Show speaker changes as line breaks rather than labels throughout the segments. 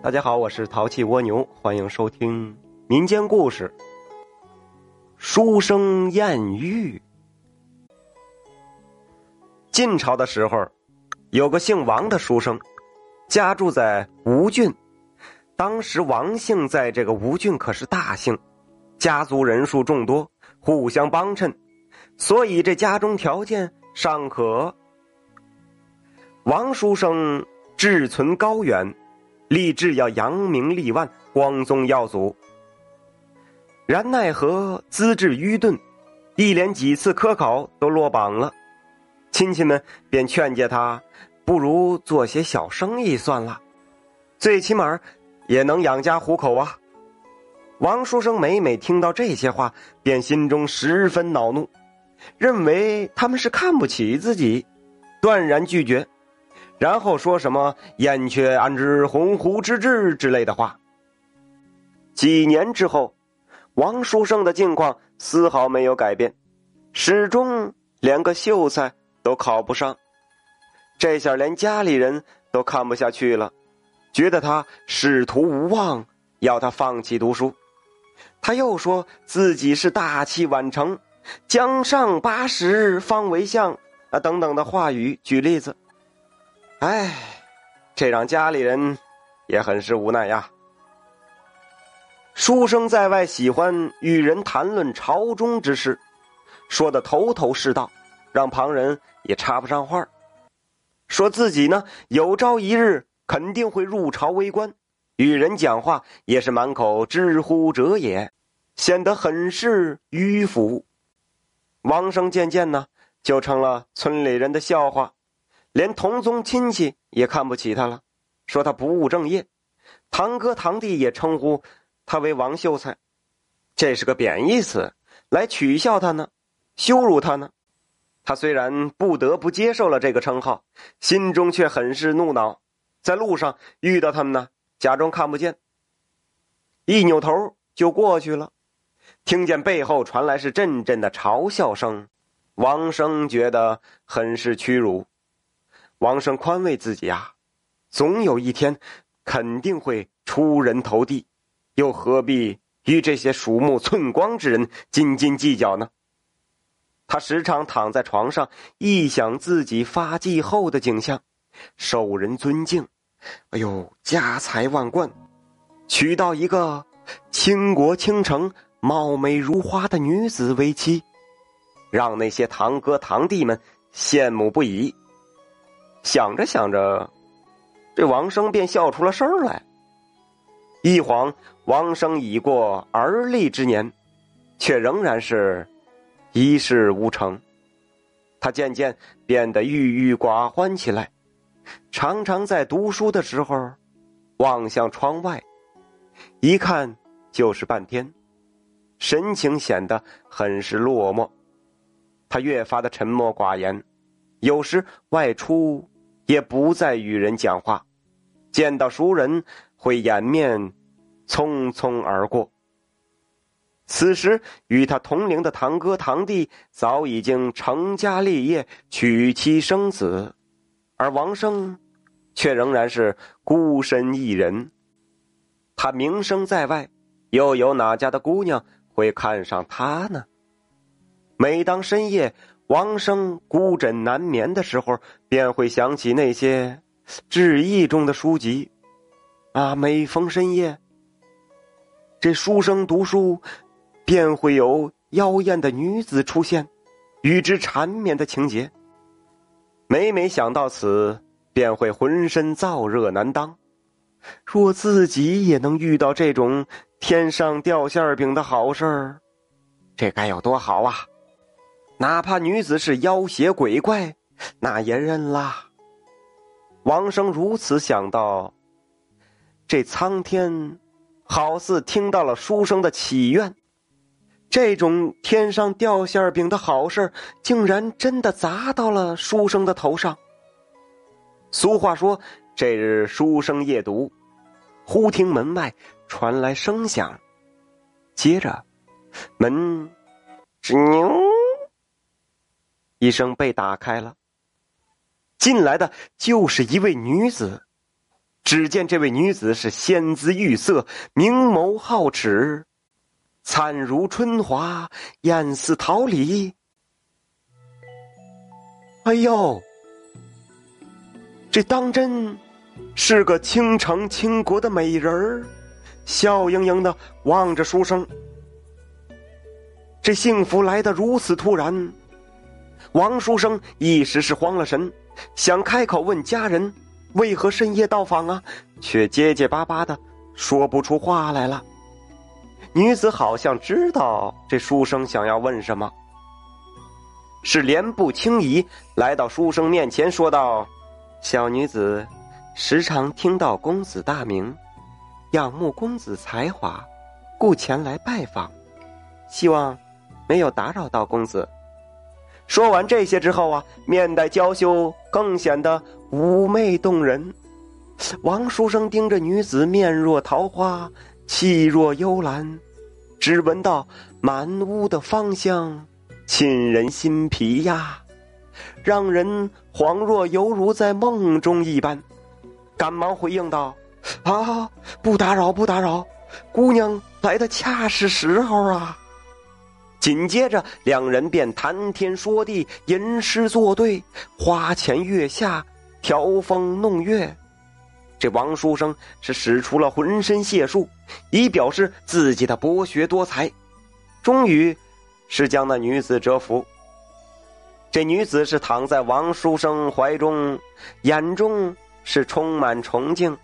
大家好，我是淘气蜗牛，欢迎收听民间故事《书生艳遇》。晋朝的时候，有个姓王的书生，家住在吴郡。当时王姓在这个吴郡可是大姓，家族人数众多，互相帮衬，所以这家中条件尚可。王书生志存高远。立志要扬名立万，光宗耀祖。然奈何资质愚钝，一连几次科考都落榜了。亲戚们便劝诫他，不如做些小生意算了，最起码也能养家糊口啊。王书生每每听到这些话，便心中十分恼怒，认为他们是看不起自己，断然拒绝。然后说什么“燕雀安知鸿鹄之志”之类的话。几年之后，王书生的境况丝毫没有改变，始终连个秀才都考不上。这下连家里人都看不下去了，觉得他仕途无望，要他放弃读书。他又说自己是大器晚成，将上八十方为相啊等等的话语举例子。唉，这让家里人也很是无奈呀。书生在外喜欢与人谈论朝中之事，说的头头是道，让旁人也插不上话说自己呢，有朝一日肯定会入朝为官，与人讲话也是满口知乎者也，显得很是迂腐。王生渐渐呢，就成了村里人的笑话。连同宗亲戚也看不起他了，说他不务正业，堂哥堂弟也称呼他为王秀才，这是个贬义词，来取笑他呢，羞辱他呢。他虽然不得不接受了这个称号，心中却很是怒恼。在路上遇到他们呢，假装看不见，一扭头就过去了。听见背后传来是阵阵的嘲笑声，王生觉得很是屈辱。王生宽慰自己啊，总有一天肯定会出人头地，又何必与这些鼠目寸光之人斤斤计较呢？他时常躺在床上，臆想自己发迹后的景象，受人尊敬，哎呦，家财万贯，娶到一个倾国倾城、貌美如花的女子为妻，让那些堂哥堂弟们羡慕不已。想着想着，这王生便笑出了声来。一晃，王生已过而立之年，却仍然是一事无成。他渐渐变得郁郁寡欢起来，常常在读书的时候望向窗外，一看就是半天，神情显得很是落寞。他越发的沉默寡言。有时外出，也不再与人讲话；见到熟人，会掩面，匆匆而过。此时与他同龄的堂哥堂弟早已经成家立业、娶妻生子，而王生，却仍然是孤身一人。他名声在外，又有哪家的姑娘会看上他呢？每当深夜。王生孤枕难眠的时候，便会想起那些志异中的书籍，啊，每逢深夜，这书生读书，便会有妖艳的女子出现，与之缠绵的情节。每每想到此，便会浑身燥热难当。若自己也能遇到这种天上掉馅饼的好事儿，这该有多好啊！哪怕女子是妖邪鬼怪，那也认啦。王生如此想到，这苍天好似听到了书生的祈愿，这种天上掉馅饼的好事竟然真的砸到了书生的头上。俗话说：“这日书生夜读，忽听门外传来声响，接着门吱扭。”一声被打开了，进来的就是一位女子，只见这位女子是仙姿玉色，明眸皓齿，灿如春华，艳似桃李。哎呦，这当真是个倾城倾国的美人儿，笑盈盈的望着书生。这幸福来得如此突然，王书生一时是慌了神，想开口问家人为何深夜到访啊，却结结巴巴的说不出话来了。女子好像知道这书生想要问什么，是莲步轻移来到书生面前，说道：“小女子时常听到公子大名，仰慕公子才华，故前来拜访，希望。”没有打扰到公子。说完这些之后啊，面带娇羞，更显得妩媚动人。王书生盯着女子，面若桃花，气若幽兰，只闻到满屋的芳香，沁人心脾呀，让人恍若犹如在梦中一般。赶忙回应道：“啊，不打扰，不打扰，姑娘来的恰是时候啊。”紧接着，两人便谈天说地，吟诗作对，花前月下，调风弄月。这王书生是使出了浑身解数，以表示自己的博学多才。终于，是将那女子折服。这女子是躺在王书生怀中，眼中是充满崇敬。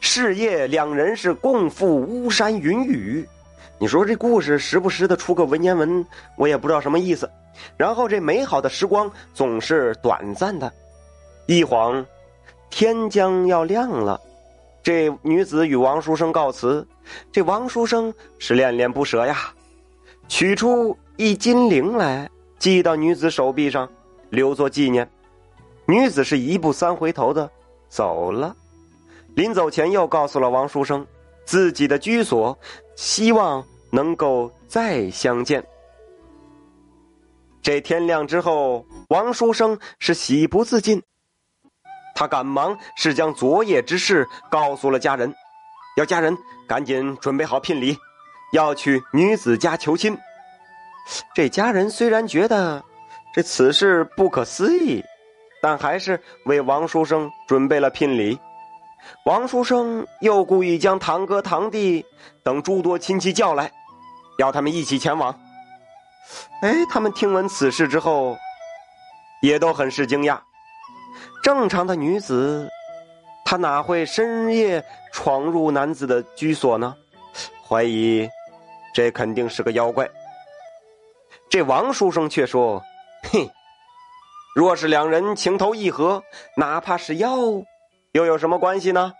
是夜，两人是共赴巫山云雨。你说这故事时不时的出个文言文，我也不知道什么意思。然后这美好的时光总是短暂的，一晃，天将要亮了。这女子与王书生告辞，这王书生是恋恋不舍呀，取出一金铃来系到女子手臂上，留作纪念。女子是一步三回头的走了，临走前又告诉了王书生自己的居所。希望能够再相见。这天亮之后，王书生是喜不自禁，他赶忙是将昨夜之事告诉了家人，要家人赶紧准备好聘礼，要去女子家求亲。这家人虽然觉得这此事不可思议，但还是为王书生准备了聘礼。王书生又故意将堂哥、堂弟等诸多亲戚叫来，要他们一起前往。哎，他们听闻此事之后，也都很是惊讶。正常的女子，她哪会深夜闯入男子的居所呢？怀疑，这肯定是个妖怪。这王书生却说：“嘿，若是两人情投意合，哪怕是妖。”又有什么关系呢？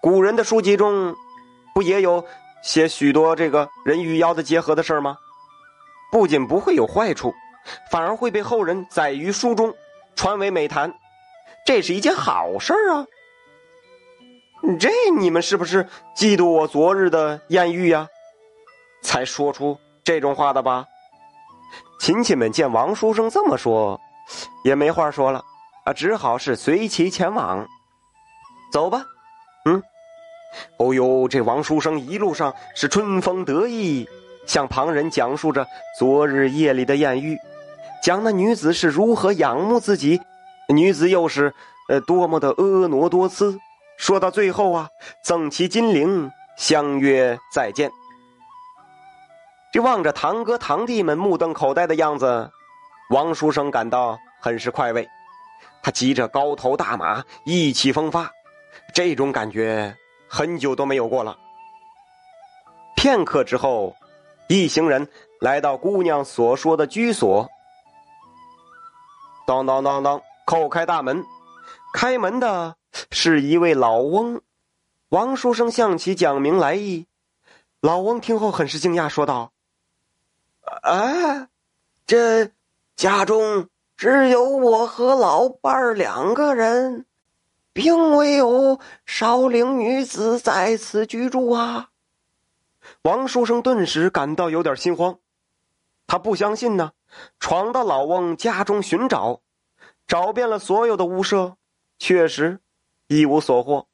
古人的书籍中，不也有写许多这个人与妖的结合的事吗？不仅不会有坏处，反而会被后人载于书中，传为美谈，这是一件好事啊！这你们是不是嫉妒我昨日的艳遇呀？才说出这种话的吧？亲戚们见王书生这么说，也没话说了啊，只好是随其前往。走吧，嗯，哦呦，这王书生一路上是春风得意，向旁人讲述着昨日夜里的艳遇，讲那女子是如何仰慕自己，女子又是呃多么的婀娜多姿。说到最后啊，赠其金铃，相约再见。这望着堂哥堂弟们目瞪口呆的样子，王书生感到很是快慰，他骑着高头大马，意气风发。这种感觉很久都没有过了。片刻之后，一行人来到姑娘所说的居所。当当当当，叩开大门，开门的是一位老翁。王书生向其讲明来意，老翁听后很是惊讶，说道：“啊，这家中只有我和老伴儿两个人。”并未有少龄女子在此居住啊！王书生顿时感到有点心慌，他不相信呢，闯到老翁家中寻找，找遍了所有的屋舍，确实一无所获。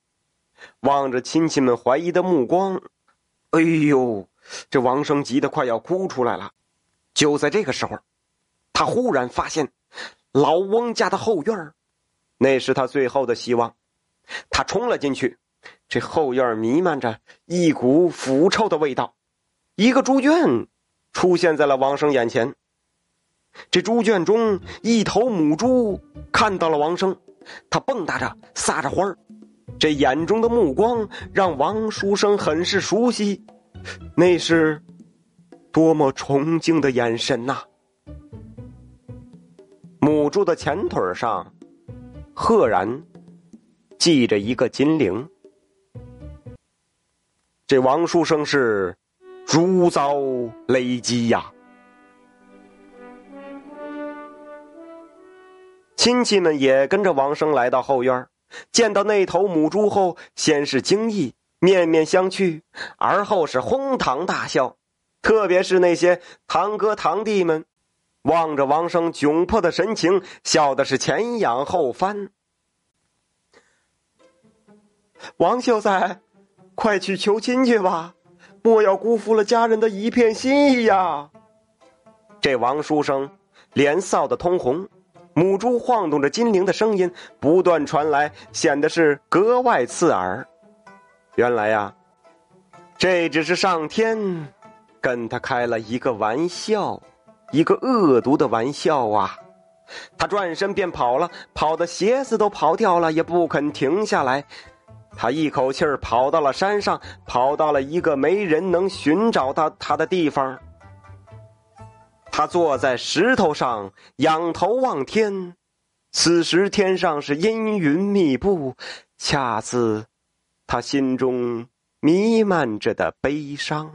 望着亲戚们怀疑的目光，哎呦，这王生急得快要哭出来了。就在这个时候，他忽然发现老翁家的后院儿那是他最后的希望。他冲了进去，这后院弥漫着一股腐臭的味道。一个猪圈出现在了王生眼前。这猪圈中，一头母猪看到了王生，它蹦跶着，撒着欢儿。这眼中的目光让王书生很是熟悉，那是多么崇敬的眼神呐！母猪的前腿上，赫然系着一个金铃。这王书生是如遭雷击呀！亲戚们也跟着王生来到后院见到那头母猪后，先是惊异，面面相觑，而后是哄堂大笑。特别是那些堂哥堂弟们，望着王生窘迫的神情，笑的是前仰后翻。王秀才，快去求亲去吧，莫要辜负了家人的一片心意呀！这王书生脸臊得通红。母猪晃动着金铃的声音不断传来，显得是格外刺耳。原来呀，这只是上天跟他开了一个玩笑，一个恶毒的玩笑啊！他转身便跑了，跑的鞋子都跑掉了，也不肯停下来。他一口气儿跑到了山上，跑到了一个没人能寻找到他的地方。他坐在石头上，仰头望天。此时天上是阴云密布，恰似他心中弥漫着的悲伤。